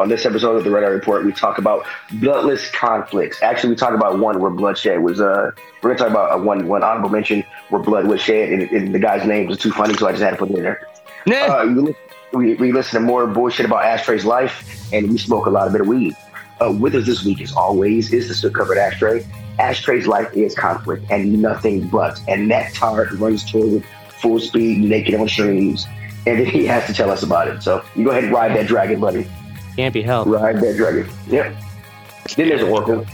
On this episode of the Red Eye Report, we talk about bloodless conflicts. Actually, we talk about one where bloodshed was. Uh, we're gonna talk about uh, one one honorable mention where blood was shed, and, and the guy's name was too funny, so I just had to put it in there. Uh, we, we, we listen to more bullshit about Ashtray's life, and we smoke a lot of bit of weed. Uh, with us this week, as always, is the soot covered Ashtray. Ashtray's life is conflict and nothing but. And that tart runs toward full speed, naked on streams, and then he has to tell us about it. So you go ahead and ride that dragon, buddy. Can't be helped. Ride that dragon. Yep. Then there's Oracle.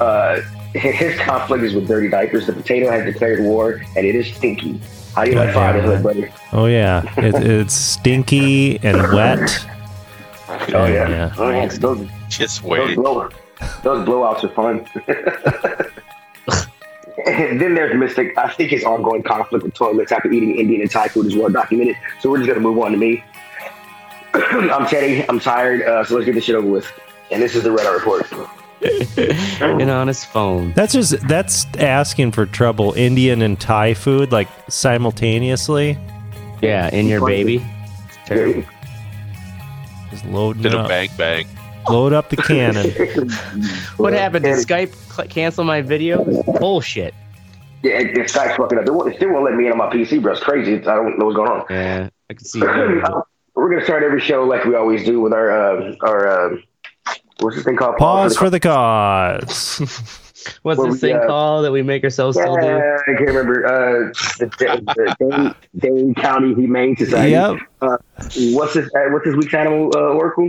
Uh, his conflict is with Dirty Diapers. The potato has declared war, and it is stinky. How do you like fatherhood, buddy? Oh yeah, it, it's stinky and wet. Oh yeah. Yeah. Oh, yeah. Those, Just those, wait. blow, those blowouts are fun. and then there's Mystic. I think his ongoing conflict with toilets after eating Indian and Thai food is well documented. So we're just gonna move on to me. I'm Teddy. I'm tired. Uh, so let's get this shit over with. And this is the Red Eye Report. and on his phone. That's just that's asking for trouble. Indian and Thai food like simultaneously. Yeah, in your baby. Terrible. Just loading Did a up. bang bang. Load up the cannon. What happened? Did Skype cl- cancel my video? Bullshit. Yeah, it, it Skype's fucking up. They, won't, it still won't let me in on my PC, bro. It's crazy. I don't know what's going on. Yeah, I can see. We're gonna start every show like we always do with our uh, our uh, what's this thing called? Pause for the cause. What's Well, this thing yeah. called that we make ourselves still do? Yeah, I can't remember. Uh, the, the, the Dane, Dane County Humane Society. Yep. Uh, what's this? Uh, what's this week's animal uh, oracle?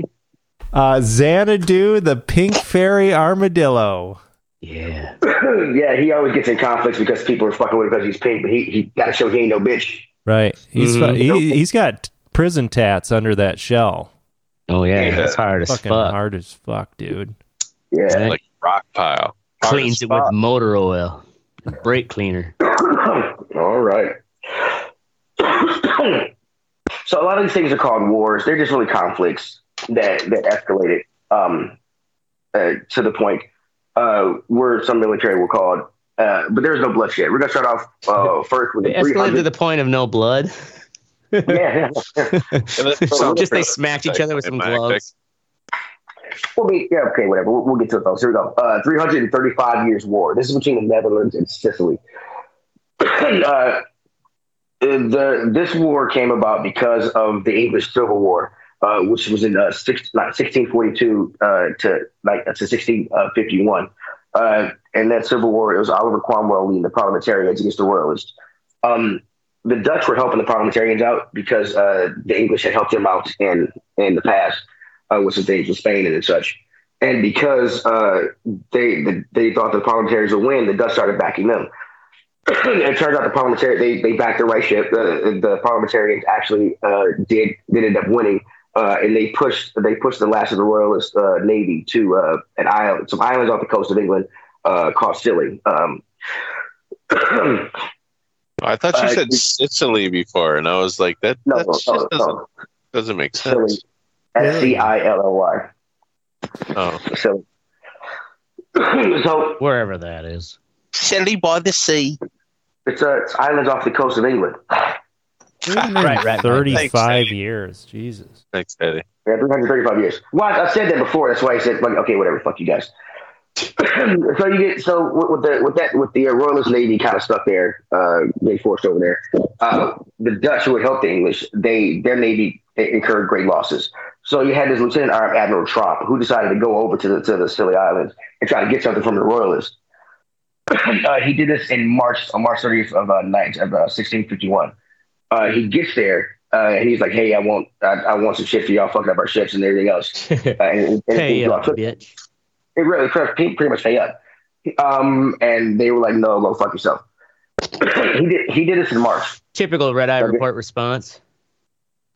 Uh, Xanadu, the pink fairy armadillo. Yeah. yeah, he always gets in conflicts because people are fucking with him because he's pink, but he he got to show he ain't no bitch. Right. He's Mhm. he, he's got prison tats under that shell. Oh yeah, Yeah. it's hard as Fucking fuck. hard as fuck, dude. Yeah. Right. Like rock pile. Hard Cleans as it with motor oil, brake cleaner. All right. so a lot of these things are called wars. They're just really conflicts that that escalated um, uh, to the point uh, where some military were called. Uh, but there's no bloodshed. We're gonna start off uh, first with They the escalated to the point of no blood. Yeah, yeah, yeah. And then some Just they smacked each other with some gloves. We'll be, yeah, okay, whatever. We'll, we'll get to it though. Here we go. Uh, 335 years war. This is between the Netherlands and Sicily. uh, the this war came about because of the English Civil War, uh, which was in uh, six, like 1642 uh, to like to 1651. Uh, and that Civil War, it was Oliver Cromwell leading the parliamentarians against the royalists. Um, the Dutch were helping the parliamentarians out because uh, the English had helped them out in in the past uh, with some things with Spain and such. And because uh, they the, they thought the parliamentarians would win, the Dutch started backing them. it turns out the parliamentarians they, they backed the right ship. The, the parliamentarians actually uh, did did end up winning, uh, and they pushed they pushed the last of the royalist uh, navy to uh, an island, some islands off the coast of England uh, called Scilly. Um, I thought you Uh, said Sicily before, and I was like, that, no, that no, just no, doesn't, no, doesn't make Scilly, sense. S C I L L Y. Oh. So, so Wherever that is. Silly by the sea. it's, uh, it's islands off the coast of England. Right, right, right. Thirty-five Thanks, years. Jesus. Thanks, Eddie. Yeah, 335 years. Well, I I said that before. That's why I said, like, okay, whatever, fuck you guys. so you get so with, the with that with the uh, Royalist Navy kind of stuck there, uh, being forced over there. Uh, the Dutch who would help the English, they their navy incurred great losses. So you had this Lieutenant Admiral Tromp who decided to go over to the to the Scilly Islands and try to get something from the Royalists. uh, he did this in March on March 30th of uh, night of uh, 1651. Uh, he gets there uh, and he's like, "Hey, I want I, I want some shit for y'all fucking up our ships and everything else." Uh, and, and, hey, and- bitch. It really pretty, pretty much pay up. Um, and they were like, "No, go fuck yourself." he did. He did this in March. Typical Red Eye Okay. Report response.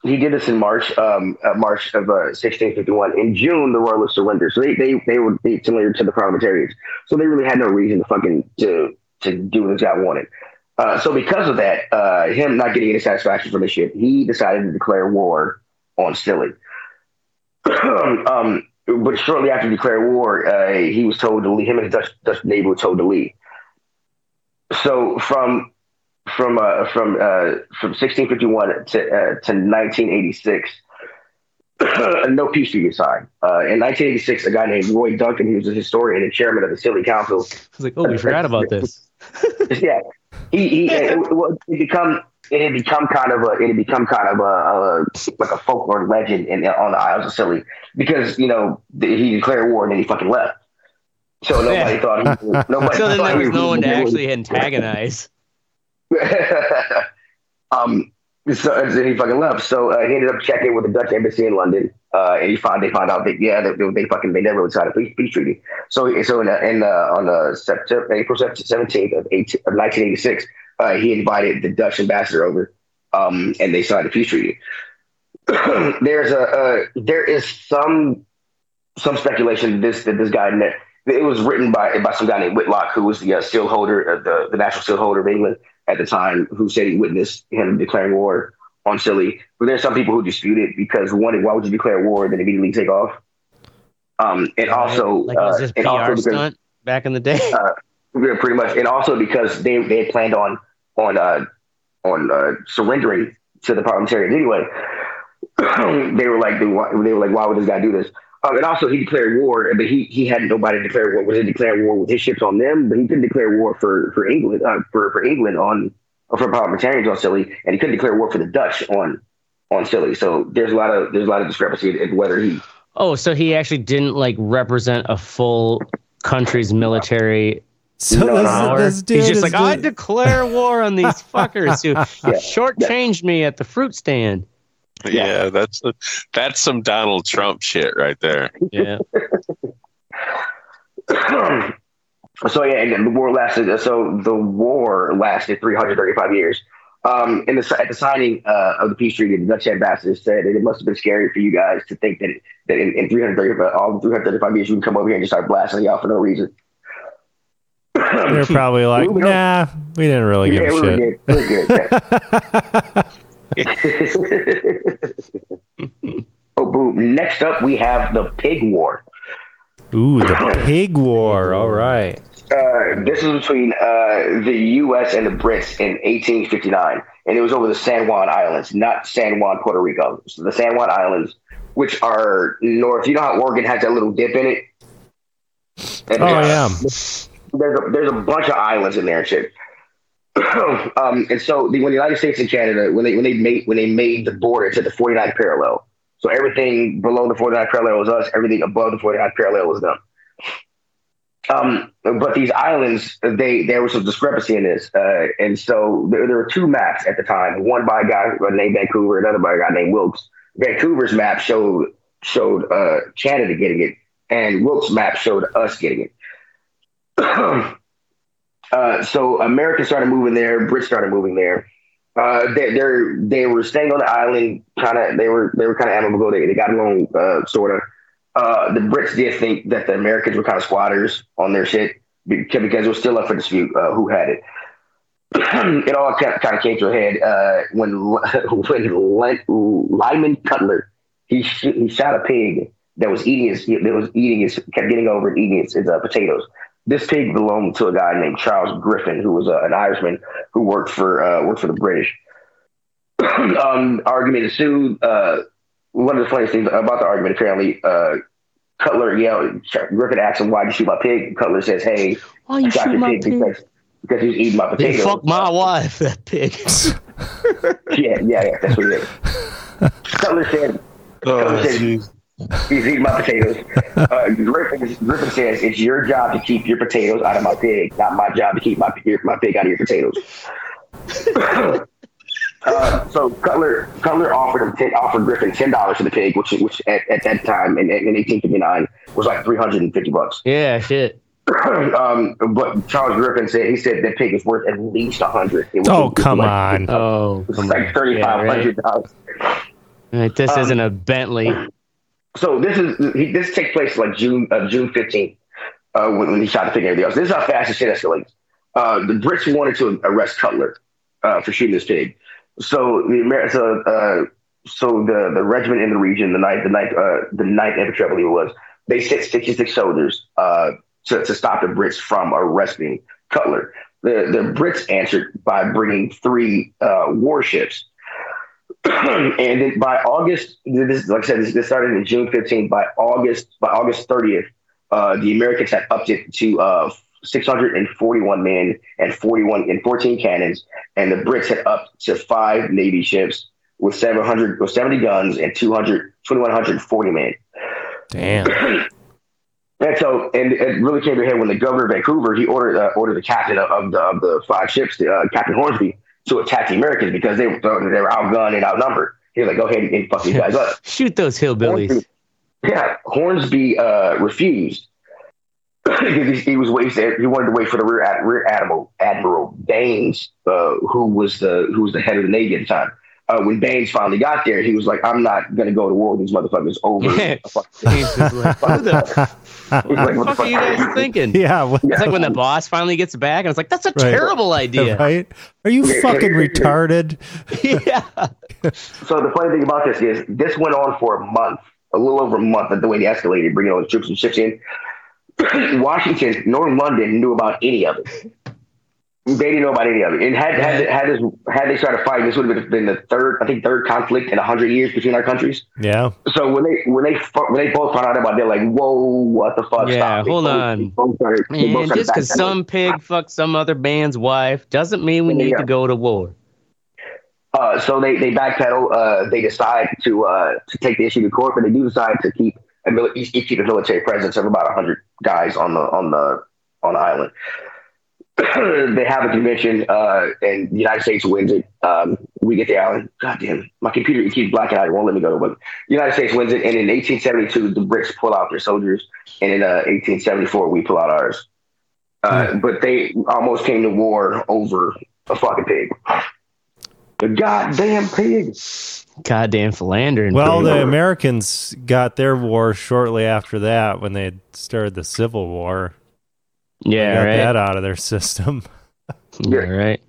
He did this in March, um, uh, March of uh, 1651. In June, the royalists surrendered. So they they they were they similar to the parliamentarians. So they really had no reason to fucking to to do what this guy wanted. Uh, so because of that, uh, him not getting any satisfaction from the shit, he decided to declare war on Scilly. um, but shortly after he declared war, uh, he was told to leave. Him and his Dutch, Dutch neighbor were told to leave. So from from uh, from uh, from 1651 to uh, to 1986, no peace treaty was signed. Uh, in 1986, a guy named Roy Duncan, he was a historian and chairman of the Scilly Council. I was like, oh, we forgot about this. yeah, he, he it, it, it become it had become kind of a it had become kind of a, a like a folklore legend in on the Isles of Scilly because you know he declared war and then he fucking left. So nobody Yeah. thought he was, nobody So then thought there he was no one to actually antagonize. um, so and he fucking left. So uh, he ended up checking with the Dutch embassy in London, uh, and he found they found out that yeah, they, they, fucking they never really signed a peace, peace treaty. So so in, uh, in uh, on the September April seventeenth of, 18, of nineteen eighty six, uh, he invited the Dutch ambassador over, um, and they signed a peace treaty. There's a uh, there is some some speculation that this that this guy it was written by by some guy named Whitelocke, who was the uh, seal holder, uh, the the national seal holder of England at the time, who said he witnessed him declaring war on Chile. But there's some people who dispute it because one, why would you declare war and then immediately take off? Um, and also, like was uh, just PR also because, back in the day. yeah, pretty much, and also because they they had planned on on uh, on uh, surrendering to the parliamentarians anyway. they were like, they they were like, why would this guy do this? Um, and also, he declared war, but he he had nobody to declare war. Was he declaring war with his ships on them? But he couldn't declare war for for England uh, for for England on or for parliamentarians on Scilly, and he couldn't declare war for the Dutch on on Scilly. So there's a lot of there's a lot of discrepancy in whether he Oh, so he actually didn't like represent a full country's military So No, this, this dude He's just is like, I declare war on these fuckers who shortchanged me at the fruit stand. Yeah, that's that's some Donald Trump shit right there. Yeah. so yeah, and the war lasted. So the war lasted 335 years. Um, in the at the signing uh, of the peace treaty, the Dutch ambassador said that it must have been scary for you guys to think that that in, in 335 all 335 years you can come over here and just start blasting you out for no reason. They're probably like, We nah, we didn't really give yeah, a we were shit. good. We were good. boom. Next up, we have the pig war. Ooh, the pig war. All right. Uh, this was between uh, the U.S. and the Brits in 1859, and it was over the San Juan Islands, not San Juan, Puerto Rico. So the San Juan Islands, which are north. You know how Oregon has that little dip in it. And, Oh yeah. There's a, there's a bunch of islands in there and shit. um, and so the, when the United States and Canada, when they when they made when they made the border to the 49th parallel, so everything below the 49th parallel was us, everything above the 49th parallel was them. Um, but these islands, they there was some discrepancy in this, uh, and so there, there were two maps at the time. One by a guy named Vancouver, another by a guy named Wilkes. Vancouver's map showed showed uh, Canada getting it, and Wilkes' map showed us getting it. uh, so America started moving there, Brits started moving there. Uh, they they're, they were staying on the island, kind of. They were they were kind of amicable. They, they got along, uh, sort of. Uh, the Brits did think that the Americans were kind of squatters on their shit because, it was still up for dispute uh, who had it. it all kind of, came to a head uh, when when Lyman Cutler he he shot a pig that was eating his that was eating his kept getting over and eating his, his uh, potatoes. This pig belonged to a guy named Charles Griffin, who was uh, an Irishman who worked for uh, worked for the British. um, argument ensued. Uh, one of the funniest things about the argument, apparently, uh, Cutler yelled. Griffin asked him, "Why'd you shoot my pig?" Cutler says, "Hey, Why I you shot shoot your my pig pig? because because he was eating my They potatoes." fuck my wife, that pig. Yeah, yeah, yeah. That's what it is. Cutler said, Oh, said- jeez. He's eating my potatoes. Uh, Griffin, Griffin says it's your job to keep your potatoes out of my pig, not my job to keep my my pig out of your potatoes. uh, so Cutler Cutler offered him ten, offered Griffin ten dollars for the pig, which which at, at that time in, in 1859 was like three hundred and fifty bucks. yeah, shit. um, but Charles Griffin said he said that pig is worth at least a hundred. It was- Oh come like- on. Oh, It's come like on. thirty Yeah, five right. hundred dollars. Right, This Um, isn't a Bentley. So this is this takes place like June uh, June fifteenth uh, when, he shot the pig everything else. This is how fast the shit escalates. Uh, the Brits wanted to arrest Cutler uh, for shooting this pig. So the so, uh, so the the regiment in the region, the ninth the ninth uh, the ninth infantry, I believe it was, they sent sixty six soldiers to to stop the Brits from arresting Cutler. The the Brits answered by bringing three warships. and then by August, this like I said, this, this started in June 15th. By August, by August 30th, uh, the Americans had upped it to uh, 641 men and 41 and 14 cannons, and the Brits had upped to five Navy ships with 700 with 70 guns and 200 2140 men. Damn. And so, and it really came to head when the governor of Vancouver he ordered uh, ordered the captain of, of the of the five ships, uh, Captain Hornsby, to attack the Americans because they were they were outgunned and outnumbered. He was like, "Go ahead and fuck these guys up." Shoot those hillbillies. Hornsby, yeah, Hornsby uh, refused because he, he was waiting. He wanted to wait for the rear rear admiral Admiral Baynes, uh, who was the who was the head of the navy at the time. Uh, when Baynes finally got there, he was like, "I'm not gonna go to war with these motherfuckers over." Yeah. a fucking- like, Who the He like, fuck, "What the are you guys thinking? yeah. what- It's like when the boss finally gets back, and it's like, that's a Right. terrible idea. Right? Are you fucking retarded? yeah. So the funny thing about this is this went on for a month, a little over a month. At the way they escalated, bringing all the troops and ships in. Washington nor London knew about any of it. They didn't know about any of it. And had had had, this, had they started fighting, this would have been the third, I think, third conflict in hundred years between our countries. Yeah. So when they when they when they both found out about, it, they're like, "Whoa, what the fuck?" Yeah, Stop. Hold both- on. they both started- they both Man, just because back down. some pig fucked some other man's wife doesn't mean we need Yeah. to go to war. Uh, so they they backpedal. Uh, they decide to uh, to take the issue to court, but they do decide to keep a mil- each, each keep a military presence of about hundred guys on the on the on the island. They have a convention, uh, and the United States wins it. Um, we get the island. God damn, my computer it keeps blacking out. It won't let me go. But the United States wins it, and in 1872, the Brits pull out their soldiers, and in uh, 1874, we pull out ours. Uh, But they almost came to war over a fucking pig. The goddamn pig. Goddamn philandering. Well, pig. the Americans got their war shortly after that when they started the Civil War. They yeah, got right. that out of their system. Yeah, right.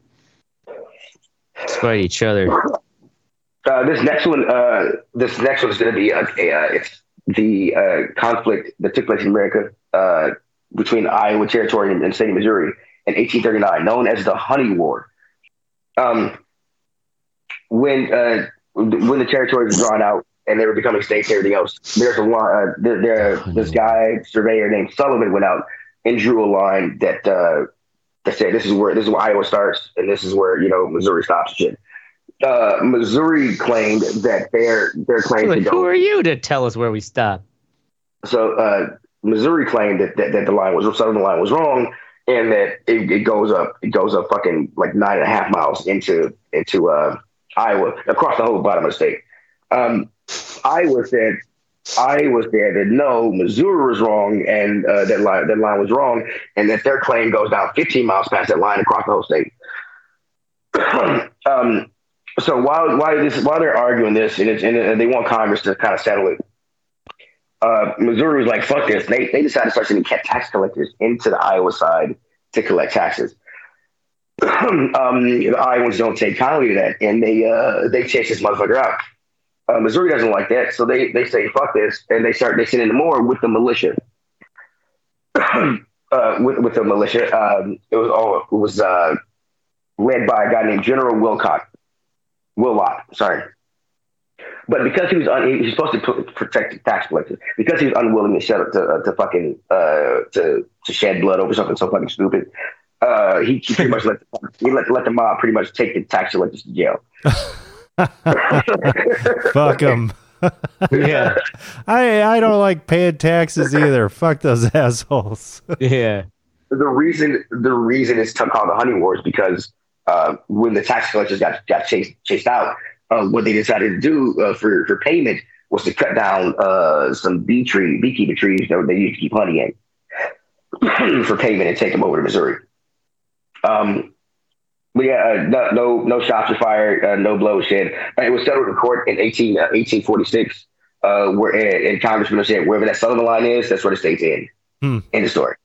Fight each other. Uh, this next one, uh, this next one is going to be a, a, uh, it's the uh, conflict that took place in America uh, between Iowa Territory and, and state of Missouri in 1839, known as the Honey War. Um, when uh, when the territories were drawn out and they were becoming states, and everything else, there's a. Uh, there, there, this guy surveyor named Sullivan went out and drew a line that uh, that said this is where this is where Iowa starts and this is where you know Missouri stops. Shit uh, Missouri claimed that their their claim Like, who are you to tell us where we stop? So uh, Missouri claimed that, that that the line was southern line was wrong, and that it, it goes up it goes up fucking like nine and a half miles into into uh, Iowa across the whole bottom of the state. Um, Iowa said Iowa there that no, Missouri was wrong, and uh, that line that line was wrong, and that their claim goes down 15 miles past that line across the whole state. um, so while while this while they're arguing this, and, and they want Congress to kind of settle it, uh, Missouri was like, "Fuck this!" They they decided to start sending tax collectors into the Iowa side to collect taxes. um, the Iowans don't take kindly to that, and they uh, they chase this motherfucker out. Uh, Missouri doesn't like that, so they they say, "Fuck this," and they start they send in more with the militia. uh, with with the militia, um, it was all it was uh, led by a guy named General Wilcott. Willott, sorry. But because he was un- he was supposed to put, protect the tax collectors, because he was unwilling to shed to uh, to fucking uh, to to shed blood over something so fucking stupid, uh, he, he pretty much let the, he let let the mob pretty much take the tax collectors to jail. Fuck them. Yeah, I I don't like paying taxes either. Fuck those assholes. yeah. the reason the reason it's called the honey Wars because uh, when the tax collectors got got chased chased out, uh, what they decided to do uh, for for payment was to cut down uh, some bee tree beekeeping trees that they used to keep honey in for payment and take them over to Missouri. Um, but yeah, uh, no, no no shots were fired, uh, no bloodshed. Uh, It was settled in court in 18, uh, 1846, uh, where and, and Congressman said wherever that southern line is, that's where the state's in. Hmm. End of story.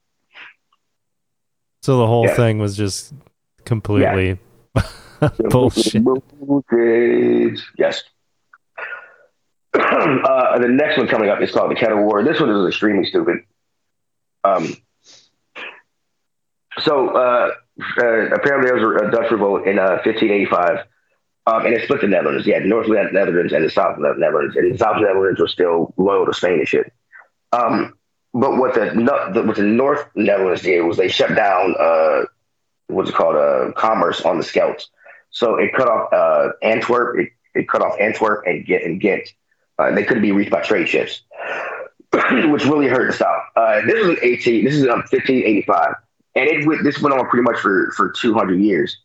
So the whole Yeah. thing was just completely bullshit. Bullshit. Yes. uh, the next one coming up is called the Kettle War. This one is extremely stupid. Um, so uh, apparently there was a Dutch revolt in uh, 1585 Um, and it split the Netherlands. Yeah, the North Netherlands and the South Netherlands. And the South Netherlands were still loyal to Spain and shit. Um, but what the, the what the North Netherlands did was they shut down uh, what's it called uh, commerce on the Scheldt. So it cut off uh, Antwerp. It, it cut off Antwerp and Ghent. And Ghent. Uh, they couldn't be reached by trade ships, which really hurt the South. This was in 18. This is um, 1585, and it this went on pretty much for for 200 years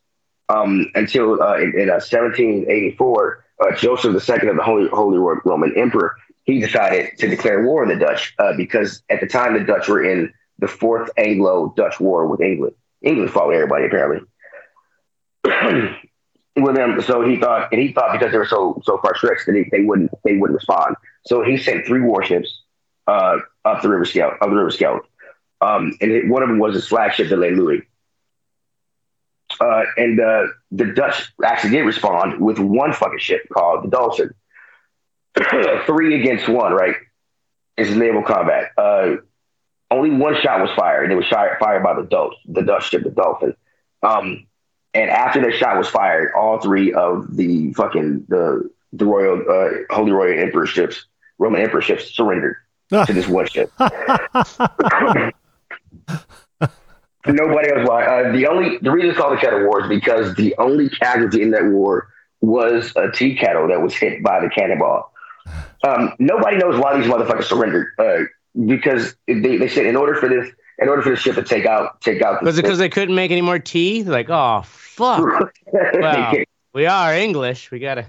um, until uh, in, in 1784. Uh, Joseph II of the Holy Holy Roman Emperor he decided to declare war on the Dutch uh, because at the time the Dutch were in the Fourth Anglo-Dutch War with England. England fought with everybody apparently. with them, so he thought, and he thought because they were so so far stretched that they, they wouldn't they wouldn't respond. So he sent three warships uh, up the river Scheldt, up the river Scheldt, um, and it, one of them was his flagship, the Le Louis. Uh, and uh, the Dutch actually did respond with one fucking ship called the Dolphin. Three against one, right? Is naval combat. Uh, only one shot was fired, and it was fired by the Dutch, the Dutch ship, the Dolphin. Um, and after that shot was fired, all three of the fucking the the royal uh, Holy Royal Emperor ships, Roman Emperor ships, surrendered to this one ship. Nobody else. Why? Uh, the only the reason it's called the Kettle War is because the only casualty in that war was a tea kettle that was hit by the cannonball. Um, nobody knows why these motherfuckers surrendered uh, because they, they said in order for this in order for the ship to take out take out was it because they couldn't make any more tea? Like oh fuck, well, we are English. We gotta.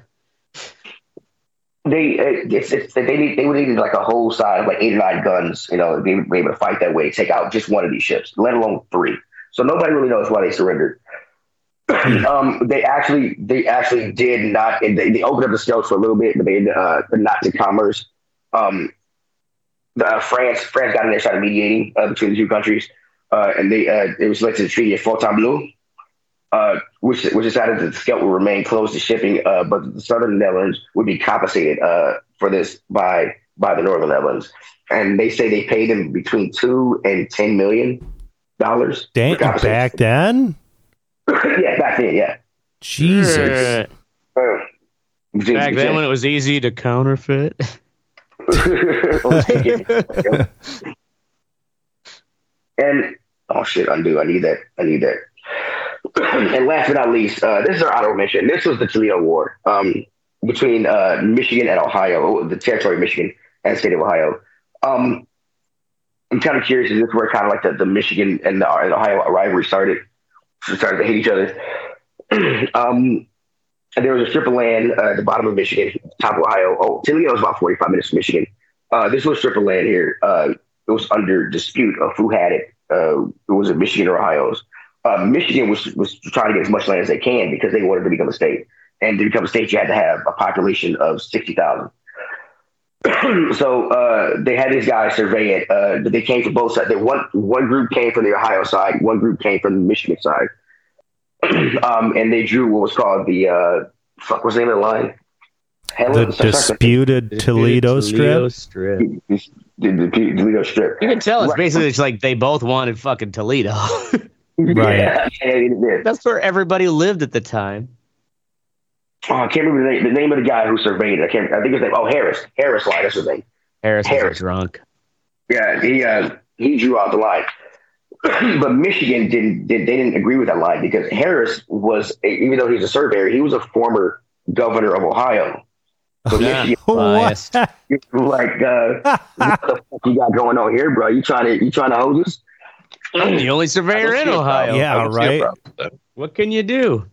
They uh, it's, it's, they need they would need like a whole side of like eight or nine guns, you know, to be able to fight that way, take out just one of these ships, let alone three. So nobody really knows why they surrendered. um, they actually they actually did not. They, they opened up the scouts for a little bit, but they uh, not to commerce. Um, the, uh, France France got in there, started mediating uh, between the two countries, uh, and they uh, it was led to the Treaty of Fontainebleau, uh, which which decided that the Scheldt would remain closed to shipping, uh, but the southern Netherlands would be compensated uh, for this by by the northern Netherlands, and they say they paid them between two and ten million dollars. Damn, back then. yeah, back then, yeah. Jesus. Back then, when it was easy to counterfeit. and oh shit, undo. I need that. I need that. And last but not least, uh, this is our honorable mention. This was the Toledo War um, between uh, Michigan and Ohio, the territory of Michigan and the state of Ohio. Um, I'm kind of curious. Is this where kind of like the, the Michigan and the, and Ohio rivalry started? started to hate each other. um, there was a strip of land uh, at the bottom of Michigan, top of Ohio. Oh, Toledo is about 45 minutes from Michigan. Uh, this was a strip of land here. Uh, it was under dispute of who had it. Uh, it was it Michigan or Ohio's. Uh, Michigan was was trying to get as much land as they can because they wanted to become a state. And to become a state, you had to have a population of 60,000. so uh, they had these guys survey it. Uh, they came from both sides. They, one one group came from the Ohio side, one group came from the Michigan side, um, and they drew what was called the uh, fuck. What's the name of the line? the disputed Toledo, Toledo strip. The, the, the, Toledo strip. You can tell it's basically it's like they both wanted fucking Toledo. right. Yeah, That's where everybody lived at the time. Oh, I can't remember the name, the name of the guy who surveyed it. I can't. I think his name. Oh, Harris. Harris line. That's his name. Harris, Harris. was drunk. Yeah, he uh, he drew out the line, but Michigan didn't. Did, they didn't agree with that line because Harris was, a, even though he was a surveyor, he was a former governor of Ohio. So Michigan, Biased. like, uh, what the fuck you got going on here, bro? You trying to you trying to hold us? The only surveyor in Ohio. Yeah, right. What can you do?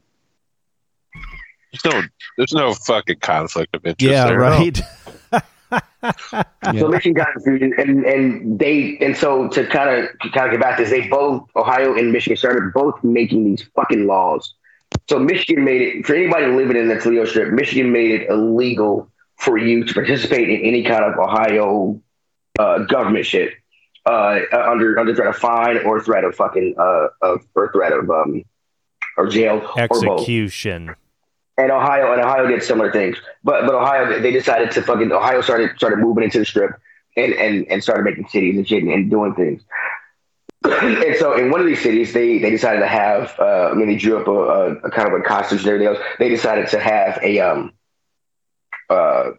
There's no, there's no fucking conflict of interest. Yeah, there. right. So Michigan got confusion, and and they and so to kind of kind of get back to this, they both Ohio and Michigan started both making these fucking laws. So Michigan made it for anybody living in the Toledo Strip. Michigan made it illegal for you to participate in any kind of Ohio uh, government shit uh, under under threat of fine or threat of fucking uh, of, or threat of um or jail or both Execution. and Ohio and Ohio did similar things. But but Ohio they decided to fucking Ohio started started moving into the strip and and and started making cities and shit and, and doing things. and so in one of these cities, they they decided to have. Uh, I mean, they drew up a, a, a kind of a constitution and everything else. They decided to have a um uh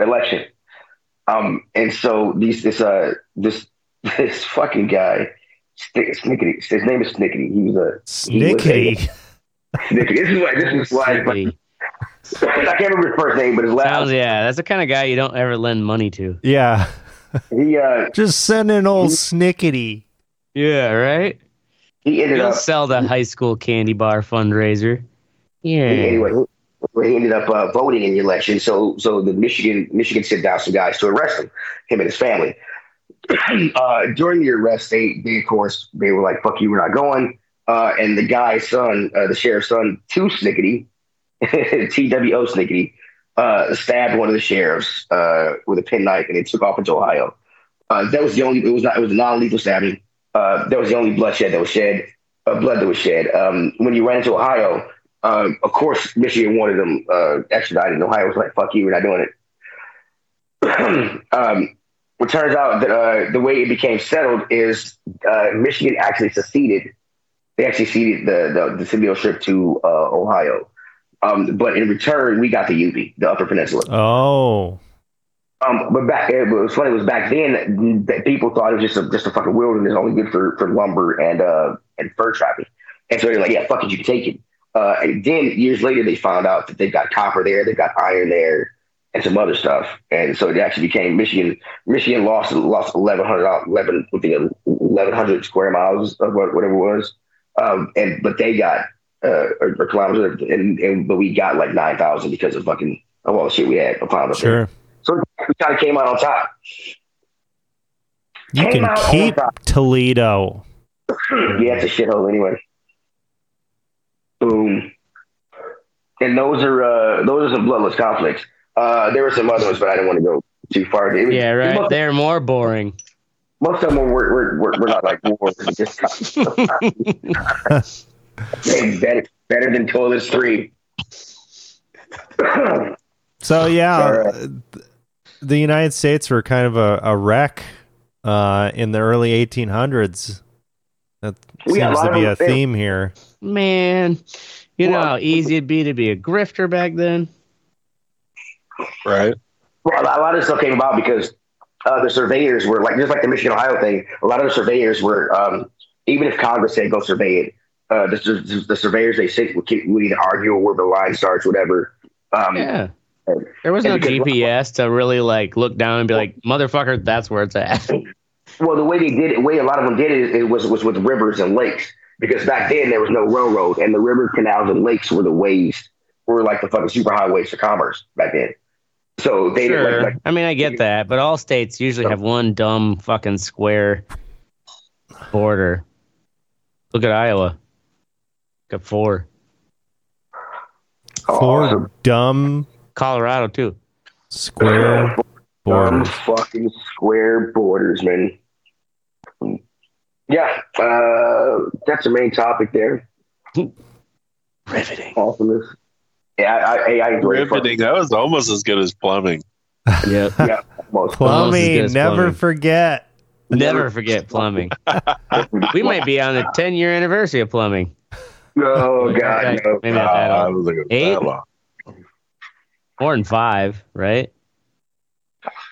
election. Um, and so these this uh this this fucking guy, Snick- Snickety. His name is Snickety. He was a Snickety. Snickety. This is why. this is why. Snickety. I can't remember his first name, but his last. Sounds, yeah, that's the kind of guy you don't ever lend money to. Yeah. He uh Just send an old Snickety. Yeah, right? he ended You'll up sell the high school candy bar fundraiser. Yeah. He- anyway, he, he ended up uh, voting in the election. So, so the Michigan Michigan sent down some guys to arrest him, him and his family. uh, during the arrest, they, they of course they were like, "Fuck you, we're not going." Uh, and the guy's son, uh, the sheriff's son, to Snickety, T W O Snickety, uh, stabbed one of the sheriffs uh, with a penknife, and they took off into Ohio. That was the only. It was not. It was a non-lethal stabbing. That was the only bloodshed that was shed. Blood that was shed. Um, when you ran into Ohio, um, of course, Michigan wanted them uh, extradited. Ohio was like, "Fuck you, we're not doing it." um, it turns out that uh, the way it became settled is uh, Michigan actually seceded. They actually ceded the the, the Strip to uh, Ohio, um, but in return, we got the UP, the Upper Peninsula. Oh. Um, but back, it was funny. It was back then that people thought it was just a just a fucking wilderness, only good for, for lumber and uh and fur trapping. And so they're like, yeah, fuck it, you can take it. Uh, and then years later, they found out that they've got copper there, they've got iron there, and some other stuff. And so it actually became Michigan. Michigan lost lost 1,100, 11, I 1,100 square miles of whatever it was. Um, and but they got uh, or, or kilometers, and, and but we got like nine thousand because of fucking of all the shit we had found up there. Sure. So we kind of came out on top. You Came can keep. Toledo. yeah, it's a shithole anyway. Boom. And those are uh, those are some bloodless conflicts. Uh, there were some other ones, but I didn't want to go too far. Was- Yeah, right. Most, They're more boring. most of them were were, were, were not like wars. It's Just hey, better better than Toilets Three. So yeah, Sorry. th- the United States were kind of a, a wreck uh, in the early 1800s. That We seems to be a them- theme here. Man, you know how easy it'd be to be a grifter back then? Right. Well, a lot of stuff came about because uh, the surveyors were like, just like the Michigan Ohio thing. A lot of the surveyors were, um, even if Congress said go survey it, uh, the, the, the surveyors they say would, keep, would either argue where the line starts, whatever. Um, Yeah. There was no because- GPS to really like look down and be like, motherfucker, that's where it's at. Well, the way they did it, the way a lot of them did it, it was was with rivers and lakes because back then there was no railroad, and the river canals and lakes were the ways were like the fucking superhighways for commerce back then. So they didn't Sure. like, like I mean, I get that, but all states usually have one dumb fucking square border. Look at Iowa. Got four. Four some dumb Colorado too. square dumb fucking square borders, man. Yeah, uh, that's the main topic there. Riveting. Awesomeness. Yeah, I, I, I enjoy. Riveting. That was almost as good as plumbing. Yep. Yeah, almost. Almost as good Plumbing, as never plumbing. forget. Never forget plumbing. We might be on the 10 year anniversary of plumbing. Oh God, Okay, no. Maybe not that long. was like, Eight? that long. More than five, right?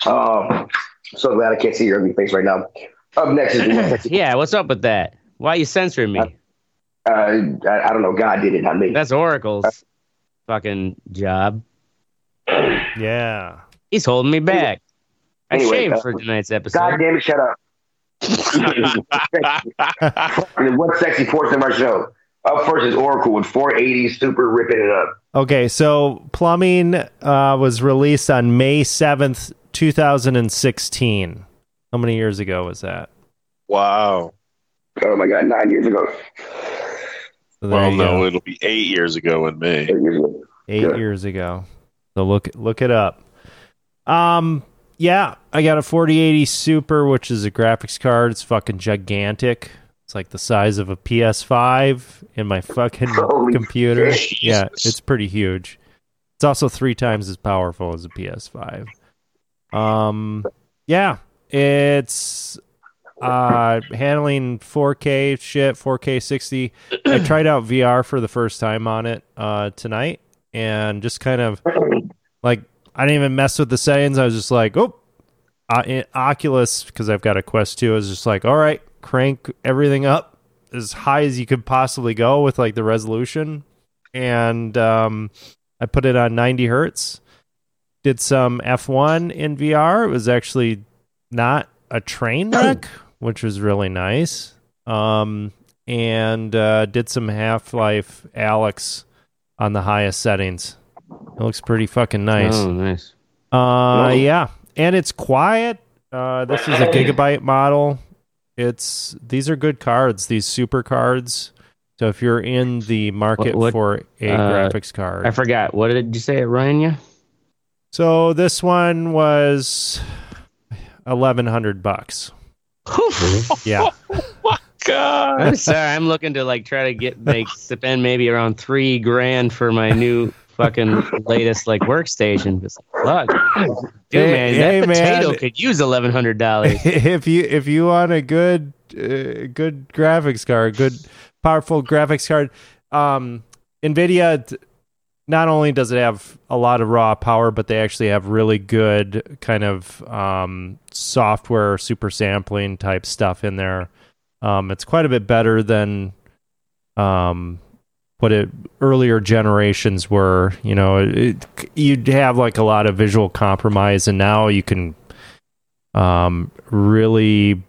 Um, so glad I can't see your ugly face right now. Up next is the sexy. Yeah, what's up with that? Why are you censoring me? Uh, I, I don't know. God did it, not me. That's Oracle's fucking job. Yeah. He's holding me back. I Anyway, shaved uh, for tonight's episode. God damn it! Shut up. what sexy portion of our show? Up first is Oracle with 480 super ripping it up. Okay, so Plumbing uh, was released on May 7th, 2016. How many years ago was that? wow. Oh my God, nine years ago. So Well, no, go. it'll be eight years ago in May. Eight years ago. Eight Yeah. years ago. So look look it up. Um yeah, I got a 4080 Super, which is a graphics card. It's fucking gigantic. It's like the size of a PS5 in my fucking Holy computer. shit. Yeah, it's pretty huge. It's also three times as powerful as a PS5. Um yeah, it's uh, handling 4K shit, 4K 60. I tried out VR for the first time on it uh, tonight, and just kind of like I didn't even mess with the settings. I was just like, oh, uh, Oculus because I've got a Quest 2. I was just like, all right, crank everything up as high as you could possibly go with like the resolution, and um, I put it on 90 hertz. Did some F1 in VR. It was actually not a train wreck, which was really nice. Um, and uh, did some Half Life Alyx on the highest settings. It looks pretty fucking nice. Oh, nice. Uh, yeah, and it's quiet. Uh, this is a Gigabyte model. It's these are good cards. These super cards. So if you're in the market What- what, for a uh, graphics card, I forgot. What did you say it ran you? so this one was eleven hundred bucks. Yeah, God. I'm sorry. I'm looking to like try to get like spend maybe around three grand for my new fucking latest like workstation. Just look, dude, Hey- man, hey, that potato man. could use eleven hundred dollars. if you if you want a good uh, good graphics card, good powerful graphics card, um, Nvidia. Not only does it have a lot of raw power, but they actually have really good kind of um, software super sampling type stuff in there. Um, it's quite a bit better than um, what it earlier generations were. You know, it, you'd have like a lot of visual compromise, and now you can um, really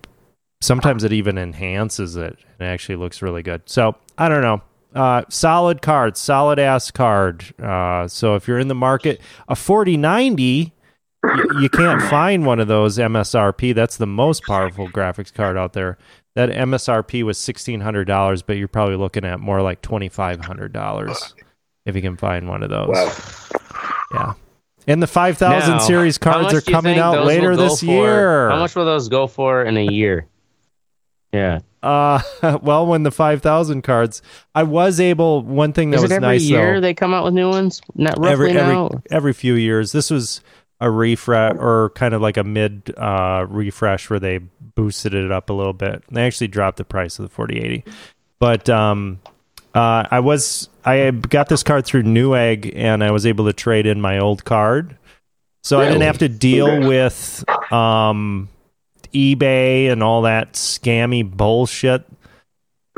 sometimes it even enhances it and actually looks really good. So I don't know. Uh, solid card, solid ass card. Uh, so if you're in the market, a 4090, y- you can't find one of those MSRP. That's the most powerful graphics card out there. That MSRP was sixteen hundred dollars, but you're probably looking at more like twenty five hundred dollars if you can find one of those. Wow. Yeah. And the 5000 series cards are coming out later will go this for? year. How much will those go for in a year? Yeah, Uh, well, when the 5000 cards, I was able, one thing that is was it every nice year though, they come out with new ones? Not roughly every, now. every, every few years, this was a refresh or kind of like a mid, uh, refresh where they boosted it up a little bit. They actually dropped the price of the 4080, but, um, uh, I was I got this card through Newegg, and I was able to trade in my old card, so I didn't have to deal with um, eBay and all that scammy bullshit,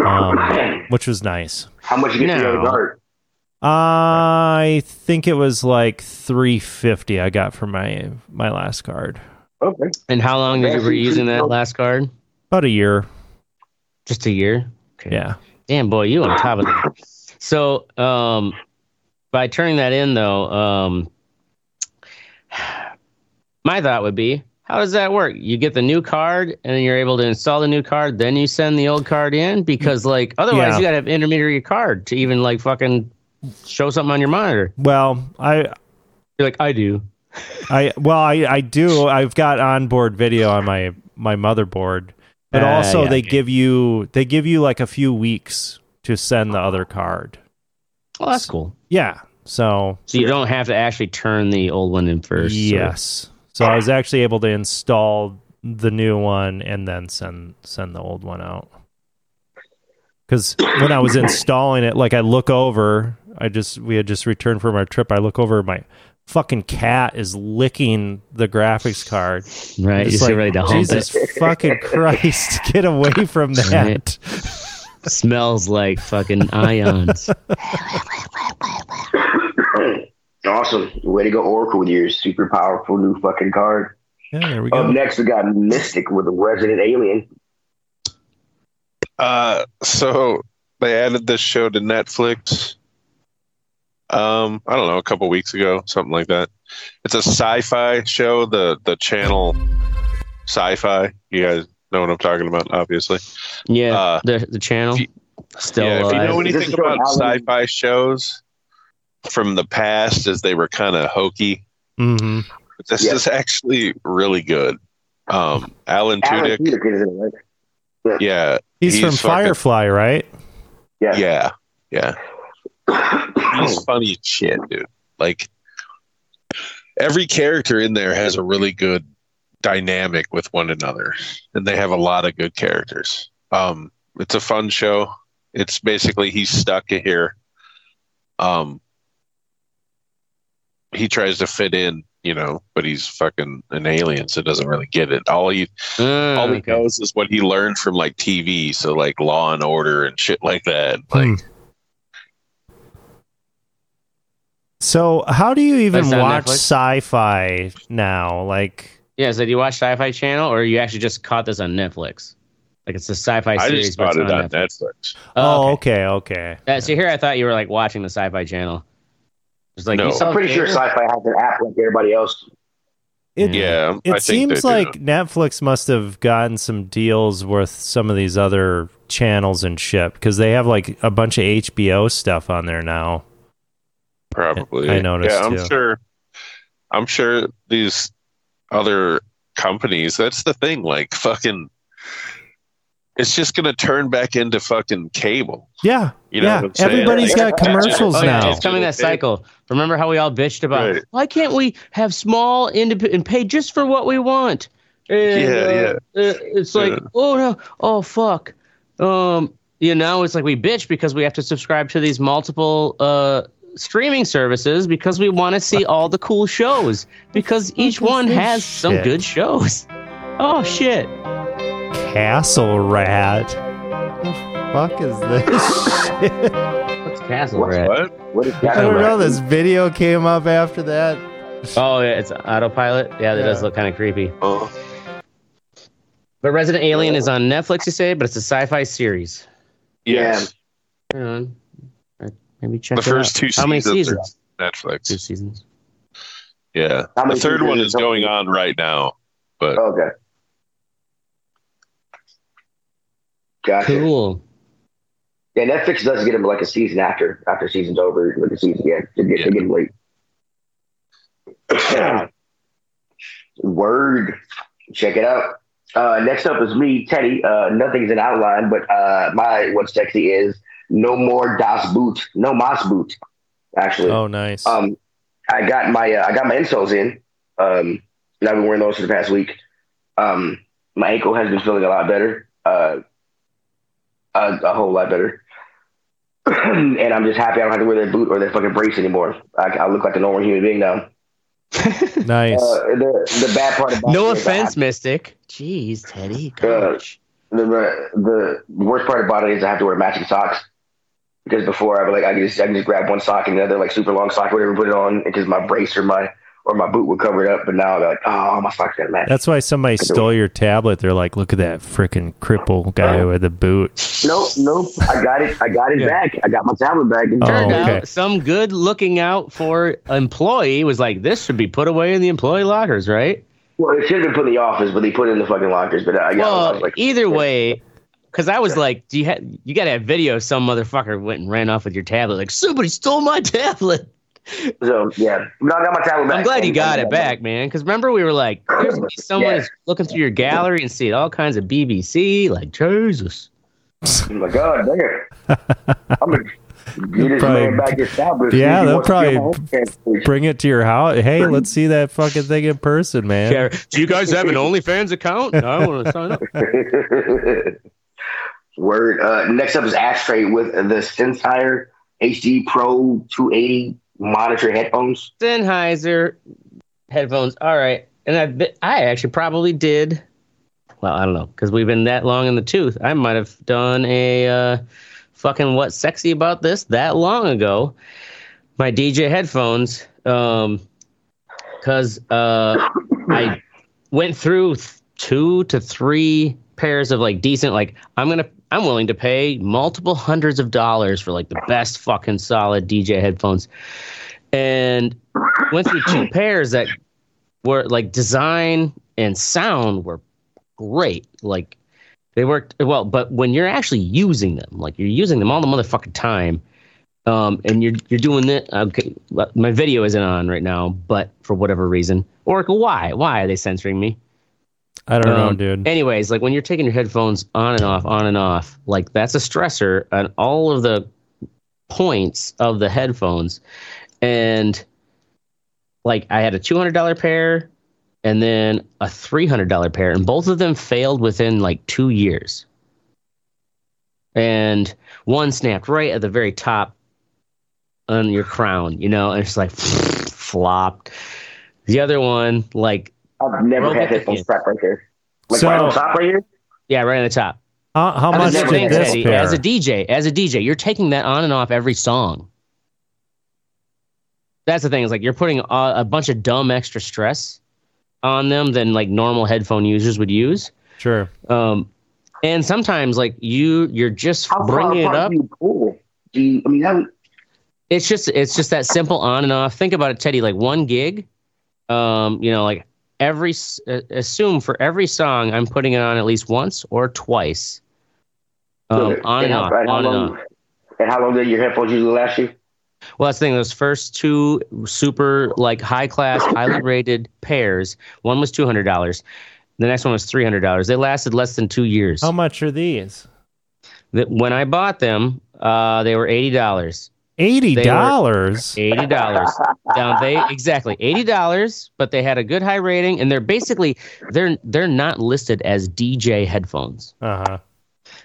um, which was nice. How much did you get for the No. other card? I think it was like three fifty. I got for my my last card Okay. And how long did you, were using that last card? about a year. Just a year. Okay. Yeah, Damn, boy, you on top of that. So, um, by turning that in, though, um, my thought would be, how does that work? You get the new card, and then you're able to install the new card, then you send the old card in because, like, otherwise Yeah. you gotta have intermediary card to even like fucking show something on your monitor. well, I You're like, I do. I well, I I do. I've got onboard video on my my motherboard, but Ah, also yeah, they okay. give you they give you like a few weeks to send the other card. Well, that's cool. Yeah. So So you don't have to actually turn the old one in first. yes. So I was actually able to install the new one and then send send the old one out. Because when I was installing it, like I look over, I just we had just returned from our trip. I look over, my fucking cat is licking the graphics card. right. It's You're like, ready to hump Jesus fucking Christ, get away from that. Right. it. Smells like fucking ions. Awesome. Way to go, Oracle, with your super powerful new fucking card. Yeah, there we Up next, we got Mystic with a Resident Alien. Uh, so they added this show to Netflix. Um, I don't know, a couple weeks ago, something like that. It's a sci-fi show. The the channel Sci-Fi. You guys know what I'm talking about, obviously. Yeah, Uh, the the channel if you- still yeah, if you know anything about sci-fi shows from the past, as they were kind of hokey, hmm this Yeah. is actually really good. Um, Alan Alan Tudyk, Tudyk is in it, right? yeah, He's, He's from fucking- Firefly, right? Yeah. yeah, yeah. He's funny as shit, dude. Like every character in there has a really good dynamic with one another, and they have a lot of good characters. Um, it's a fun show. It's basically he's stuck here. Um, he tries to fit in, you know, but he's fucking an alien, so doesn't really get it. All he Mm, all he okay. knows is what he learned from like TV, so like Law and Order and shit like that. Like, Hmm. So, how do you even watch Netflix? sci-fi now? Like, Yeah, so do you watch Sci-Fi Channel, or you actually just caught this on Netflix? Like it's a sci-fi I series. just but bought it's it on Netflix. Netflix. oh, okay. okay, okay. Uh, so here I thought you were like watching the Sci-Fi Channel. It's like No. I'm pretty sure cable? Sci-Fi has an app like everybody else. It, Yeah, I It think seems they do. like Netflix must have gotten some deals with some of these other channels and shit because they have like a bunch of HBO stuff on there now. Probably. I noticed, Yeah, I'm too. sure. I'm sure these other companies. That's the thing. Like fucking, it's just gonna turn back into fucking cable. Yeah, You know yeah. what I'm? Everybody's Like, got commercials Oh, yeah, now. it's coming that cycle. Remember how we all bitched about Right. why can't we have small independent and pay just for what we want? And, Yeah, uh, uh, it's like, Yeah. oh no, oh fuck. Um, you know, it's like we bitch because we have to subscribe to these multiple uh streaming services because we want to see all the cool shows because each one has some good shows. Oh shit. Castle Rat. What the fuck is this shit? What's Castle What's Rat? What? What is I don't know. This video came up after that. Oh, yeah, it's autopilot. Yeah, that does look kind of creepy. Oh, But Resident Alien is on Netflix, you say, but it's a sci-fi series. yes. Hang on. Uh, Maybe check The it first out. two How many seasons are seasons? Netflix. Two seasons. Yeah. The third one is is going on right now. But Okay. Gotcha. Cool. Yeah, Netflix does get them like a season after after season's over. Like a season, yeah, they get, Yeah. they get them late. Word, check it out. Uh, next up is me, Teddy. Uh, nothing's an outline, but uh, my what's sexy is no more Das Boot, no Mas Boot. Actually, Oh, nice. um, I got my uh, I got my insoles in. Um, and I've been wearing those for the past week. Um, my ankle has been feeling a lot better. Uh, a, a whole lot better. and I'm just happy I don't have to wear that boot or that fucking brace anymore. I, I look like a normal human being now. nice. Uh, the the bad part about No it is I offense, Mystic. Jeez, Teddy. Uh, Gosh. the, the the worst part about it is I have to wear matching socks because before I would like I could just I could just grab one sock and the other like super long sock or whatever put it on because my brace or my or my boot would cover it up. But now I'm like, oh, my socks got to. That's why somebody stole your tablet. They're like, look at that freaking cripple guy with the boot. Nope, nope. I got it. I got it Yeah. back. I got my tablet back. Oh, Turned okay. out some good looking out for employee was like, this should be put away in the employee lockers, right? Well, it should have been put in the office, but they put it in the fucking lockers. But uh, yeah, I well, was like, either way, because I was like, do you ha- you got to have video? Some motherfucker went and ran off with your tablet. Like somebody stole my tablet. So yeah. But I got my tablet back. I'm glad you got it back, man. Because remember we were like, there's someone Yeah. who's looking through your gallery and seeing all kinds of BBC. Like Jesus. I'm like, God damn. I'm gonna get this Probably- man back his tablet. see Yeah, if he they'll wants to steal my probably. Bring it to your house. Hey, let's see that fucking thing in person, man. Yeah. Do you guys have an OnlyFans account? I want to sign up. Word. Uh, next up is Ashtray with the Sennheiser HD Pro 280 monitor headphones. Sennheiser headphones. All right, and I bet- I actually probably did. Well, I don't know because we've been that long in the tooth. I might have done a uh, fucking what's sexy about this that long ago. My DJ headphones, um, because uh, I went through th- two to three pairs of like decent like I'm gonna I'm willing to pay multiple hundreds of dollars for like the best fucking solid DJ headphones and went through two pairs that were like design and sound were great. Like they worked well, but when you're actually using them, like you're using them all the motherfucking time, um, and you're you're doing it. Okay, my video isn't on right now, but for whatever reason, Oracle, why why are they censoring me? I don't know, Um, dude. Anyways, like when you're taking your headphones on and off, on and off, like that's a stressor on all of the points of the headphones. And like I had a two hundred dollar pair, and then a $300 pair. And both of them failed within like two years. And one snapped right at the very top on your crown, you know, and it's like flopped. The other one, like, I've never Roll had back the headphones kid. strap right there. Like So- right on top right here. yeah, right on the top. How, how I much was That's never the did thing, this Teddy. pair? As a DJ, as a DJ, you're taking that on and off every song. That's the thing. Is like you're putting a, a bunch of dumb extra stress on them than like normal headphone users would use. sure. Um, and sometimes like you, you're just How far bringing it apart up. do you pull? Do you, I mean, that would, It's just it's just that simple on and off. Think about it, Teddy. Like one gig, um, you know, like every uh, assume for every song I'm putting it on at least once or twice. Um, on and how- off, how on and long- off. And how long did your headphones usually last you? Well, that's the thing. Those first two super like high class, highly rated pairs. One was two hundred dollars. The next one was three hundred dollars. They lasted less than two years. How much are these? That when I bought them, uh, they were eighty dollars. Eighty dollars. Eighty dollars. Now they exactly eighty dollars, but they had a good high rating, and they're basically they're they're not listed as DJ headphones. Uh huh.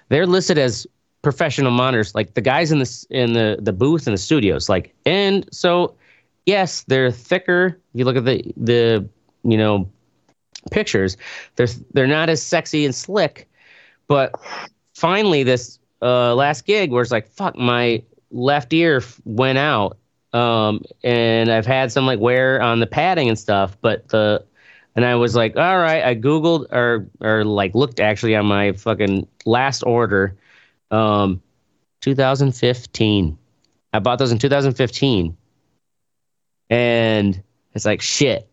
They're listed as professional monitors, like the guys in the in the the booth in the studios. Like, and so yes, they're thicker. If you look at the the you know pictures, they're they're not as sexy and slick, but finally this uh, last gig where it's like fuck my left ear went out um and i've had some like wear on the padding and stuff but the and i was like all right i googled or or like looked actually on my fucking last order um 2015 i bought those in 2015 and it's like shit.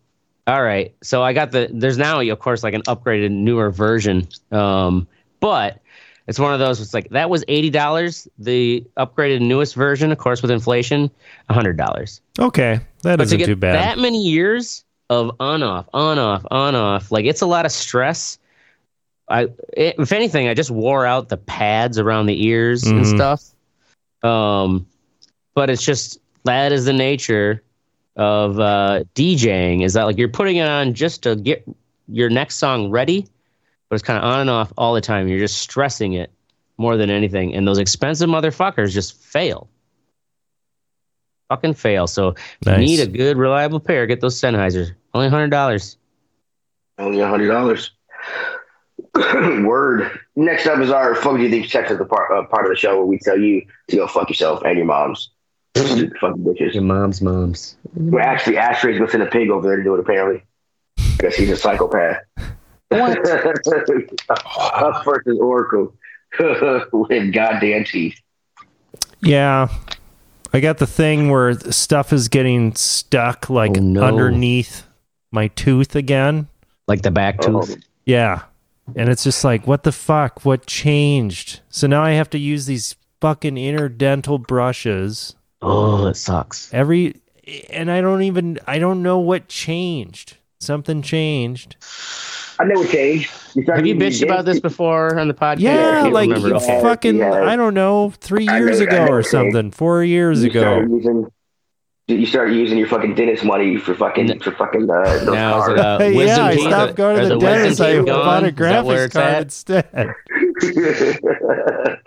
All right. So i got the there's now of course like an upgraded newer version um but it's one of those it's like that was $80 the upgraded newest version of course with inflation $100 Okay, that but isn't get too bad. that many years of on off on off on off like it's a lot of stress i it, if anything i just wore out the pads around the ears and Mhm. stuff um but it's just that is the nature of uh djing is that like you're putting it on just to get your next song ready but it's kind of on and off all the time you're just stressing it more than anything and those expensive motherfuckers just fail fucking fail so if you need a good reliable pair get those sennheisers only $100 Only a hundred dollars. Word. Next up is our fuck you think section, the part uh, part of the show where we tell you to go fuck yourself and your moms. Fucking bitches. your mom's moms Well, actually, Ashtray's gonna send a pig over there to do it. Apparently, because he's a psychopath. What? Us versus Oracle with goddamn teeth. Yeah. I got the thing where stuff is getting stuck like Oh, no. underneath my tooth again. like the back tooth Oh, Yeah. And it's just like, what the fuck? What changed? So now I have to use these fucking interdental brushes oh it sucks every and I don't even I don't know what changed. Something changed. I know what changed. You started have you bitched about this before on the podcast I Yeah, like you Okay. fucking Yeah. I don't know, 3 years know- I ago or changed. something. 4 years You ago. using. You start using your fucking dentist money for fucking for fucking uh, those Now, is cars. it, uh, Hey, wisdom yeah, I stopped going to the, wisdom dentist. I teeth bought a gone? Is that where graphics card at? instead.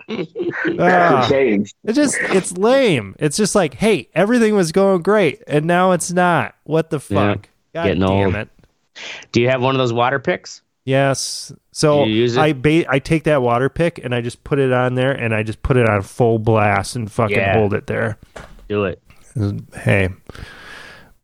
That's what changed. It's just it's lame. It's just like, hey, everything was going great, and now it's not. What the Yeah, fuck? God getting damn old. it. Do you have one of those water picks Yes. So Do you use it? I ba- I take that water pick and I just put it on there and I just put it on full blast and fucking Yeah. hold it there. do it Hey.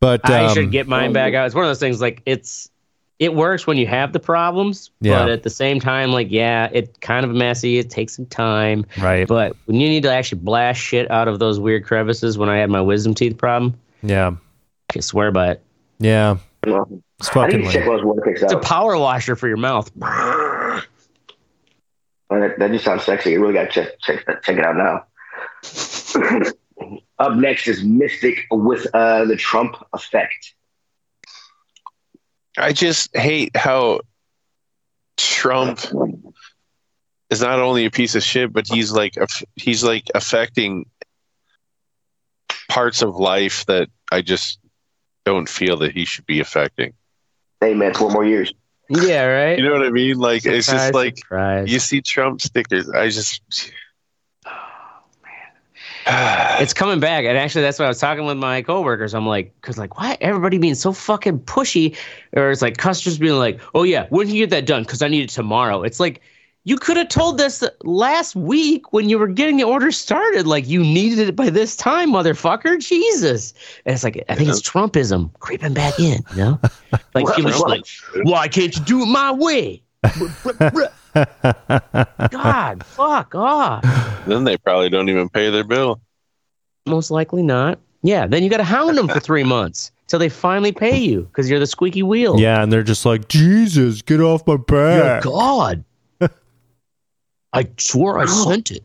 But I um, should get mine back out. It's one of those things like it's it works when you have the problems, Yeah. but at the same time, like yeah, it's kind of messy. It takes some time, right. but when you need to actually blast shit out of those weird crevices, when I had my wisdom teeth problem, yeah. I can swear by it. Yeah. Well, It's I fucking need to check those water picks It's a power washer for your mouth. That, that just sounds sexy. You really got to check, check, check it out now. Up next is Mystic with uh, the Trump effect. I just hate how Trump is not only a piece of shit, but he's like he's like affecting parts of life that I just don't feel that he should be affecting. Amen. Four more years. Yeah, right. You know what I mean? Like it's just like surprise. you see Trump stickers. I just. Oh man. It's coming back, and actually, that's what I was talking with my coworkers. I'm like, because like, why everybody being so fucking pushy, or it's like customers being like, oh yeah, when can you get that done? Because I need it tomorrow. It's like. You could have told this last week when you were getting the order started, like you needed it by this time, motherfucker. Jesus. And it's like, I think it's Trumpism creeping back in, you know? Like, What? people just like, why can't you do it my way? God, fuck off. then they probably don't even pay their bill. Most likely not. Yeah, then you got to hound them for three months till they finally pay you because you're the squeaky wheel. Yeah, and they're just like, Jesus, get off my back. Oh, back. God. I swore I sent it.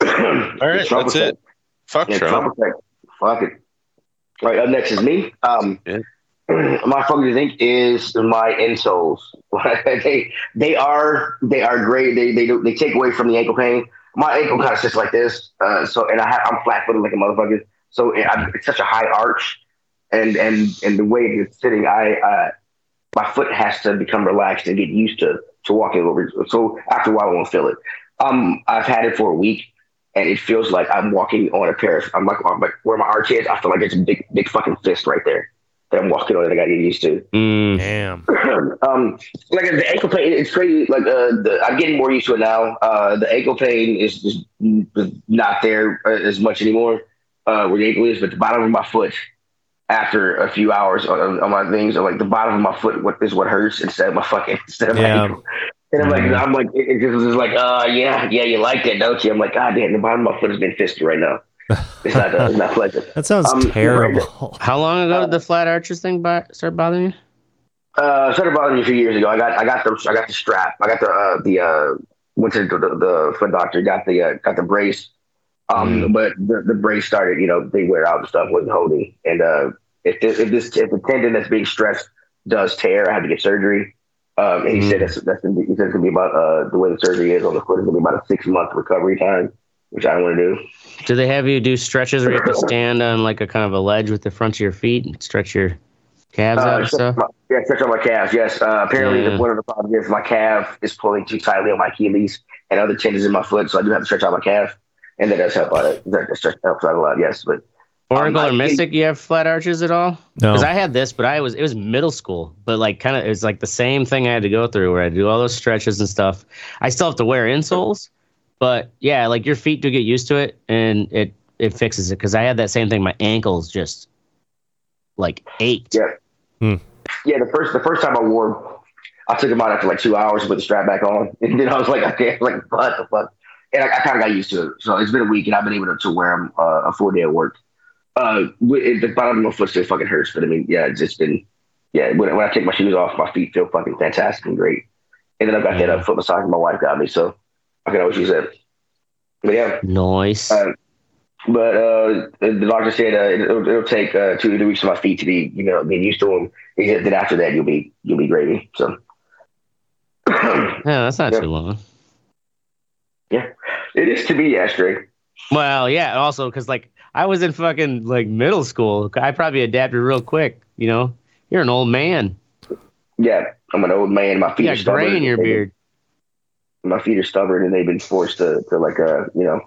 All right, that's effect. it. Fuck Yeah, Trump. Trump. Fuck it. All right, up next is me. Um, Yeah. my fucking think is my insoles. they they are they are great. They they do, they take away from the ankle pain. My ankle kind of sits like this, uh, so and I have, I'm flat footed like a motherfucker. So it, I, it's such a high arch, and and and the way it's sitting, I uh, my foot has to become relaxed and get used to to walking over. So after a while, I won't feel it. Um, I've had it for a week, and it feels like I'm walking on a pair. Of, I'm like, I'm like where my arch is. I feel like it's a big, big fucking fist right there that I'm walking on that I got to get used to. Mm. Damn. um, like the ankle pain, it's crazy. Like uh, the, I'm getting more used to it now. Uh, the ankle pain is just not there uh, as much anymore. Uh, where the ankle is, but the bottom of my foot, after a few hours on, on my things, are like the bottom of my foot what is what hurts instead of my fucking instead of my Yeah. ankle. And I'm like, Mhm. I'm like, it, it just was like, uh, yeah, yeah, you like that, don't you? I'm like, God damn, the bottom of my foot has been fisted right now. It's not, uh, it's not pleasant. That sounds Um, terrible. How long ago did the flat arches thing bo- start bothering you? Uh, started bothering me a few years ago. I got I got the I got the strap. I got the uh, the uh, went to the, the, the foot doctor. Got the uh, got the brace. Um, but the, the brace started, you know, they wear out and stuff wasn't holding. And uh, if this, if this if the tendon that's being stressed does tear, I had to get surgery. Um, and he said that's that's gonna be, he said it's gonna be about uh the way the surgery is on the foot is gonna be about a six month recovery time, which I don't want to do. Do they have you do stretches where you have to stand on like a kind of a ledge with the front of your feet and stretch your calves out Uh, and stuff? my- yeah, stretch on my calves. Yes. Uh, apparently, Yeah. the, one of the problems is my calf is pulling too tightly on my Achilles and other tendons in my foot, so I do have to stretch out my calf, and that does help out. That that stretch helps out a lot. Yes, but Oracle Um, or I- Mystic, you have flat arches at all? No. Because I had this, but I was it was middle school, but like kind of it was like the same thing I had to go through where I do all those stretches and stuff. I still have to wear insoles, but yeah, like your feet do get used to it and it it fixes it. Because I had that same thing. My ankles just like ached. yeah, Hmm. yeah. The first the first time I wore, I took them out after like two hours and put the strap back on, and then I was like, okay, like what the fuck. And I, I kind of got used to it. So it's been a week, and I've been able to, wear them uh, a full day at work. Uh, it, the bottom of my foot still fucking hurts, but I mean, yeah, it's just been, yeah. When, when I take my shoes off, my feet feel fucking fantastic and great. And then I've got that uh, foot massage my wife got me, so I can always use that. But yeah, Nice. Uh, but uh, the doctor said uh, it'll, it'll take uh, two to three weeks for my feet to be, you know, being used to them. He said that after that you'll be you'll be gravy. So yeah, that's not yeah. too long. It is to be Astray. Well, yeah. Also, because like I was in fucking like middle school, I probably adapted real quick. You know, you're an old man. Yeah, I'm an old man. My feet You are got stubborn. gray in your beard. My feet are stubborn, and they've been forced to, to like uh you know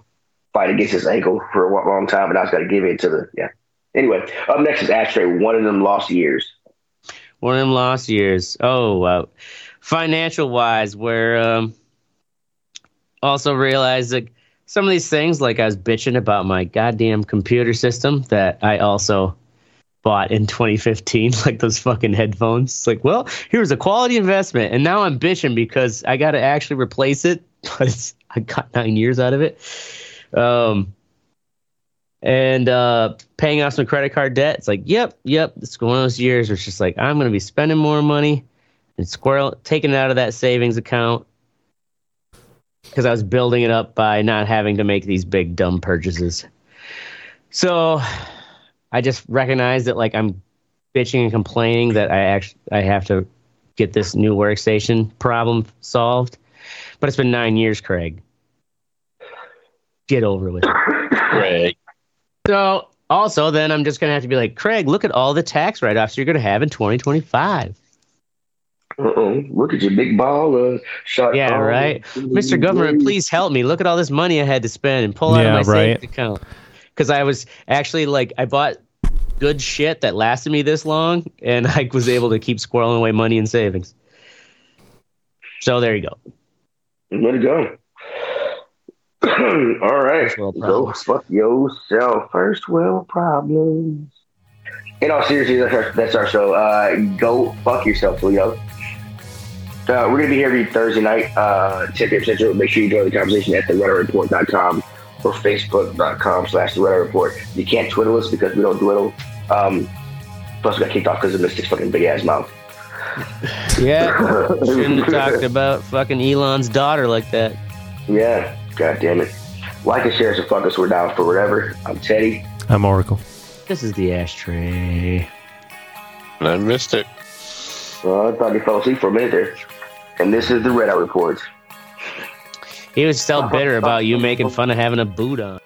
fight against this ankle for a long time, and I was got to give in to the yeah. Anyway, up next is Ashtray. One of them lost years. One of them lost years. Oh, wow. Financial wise, where um, also realized that some of these things, like I was bitching about my goddamn computer system that I also bought in 2015, like those fucking headphones. It's like, well, here's a quality investment, and now I'm bitching because I got to actually replace it, but I got nine years out of it. Um, and uh, paying off some credit card debt. It's like, yep, yep. It's one of those years where it's just like I'm going to be spending more money and squirrel taking it out of that savings account because I was building it up by not having to make these big dumb purchases. So I just recognize that like I'm bitching and complaining that I actually I have to get this new workstation problem solved. But it's been nine years, Craig. Get over with it. Greg. So Also, then I'm just gonna have to be like, Craig, look at all the tax write-offs you're gonna have in 2025. Uh-oh. Look at your big ball. Uh, shot Yeah, call. right. Mr. Government, please help me. Look at all this money I had to spend and pull out Yeah, of my right. savings account. Because I was actually like, I bought good shit that lasted me this long, and I was able to keep squirreling away money in savings. So there you go. Let it go. All right. Go fuck yourself. First world problems. In all seriousness, that's our, that's our show. Uh, go fuck yourself, Toledo. Uh, we're going to be here every Thursday night, uh, 10 p.m. Central. Make sure you join the conversation at theredeyereport.com or facebook.com slash the Red Eye Report. You can't twiddle us because we don't dwiddle. Um, plus, we got kicked off because of Mystic's fucking big ass mouth. Yeah. Shouldn't have talked about fucking Elon's daughter like that. Yeah, god damn it. Like and share, so fuck us. We're down for whatever. I'm Teddy. I'm Oracle. This is the ashtray. And I missed it. Well, I thought you fell asleep for a minute there. And this is the Red Eye Report. He was still bitter about you making fun of having a boot on.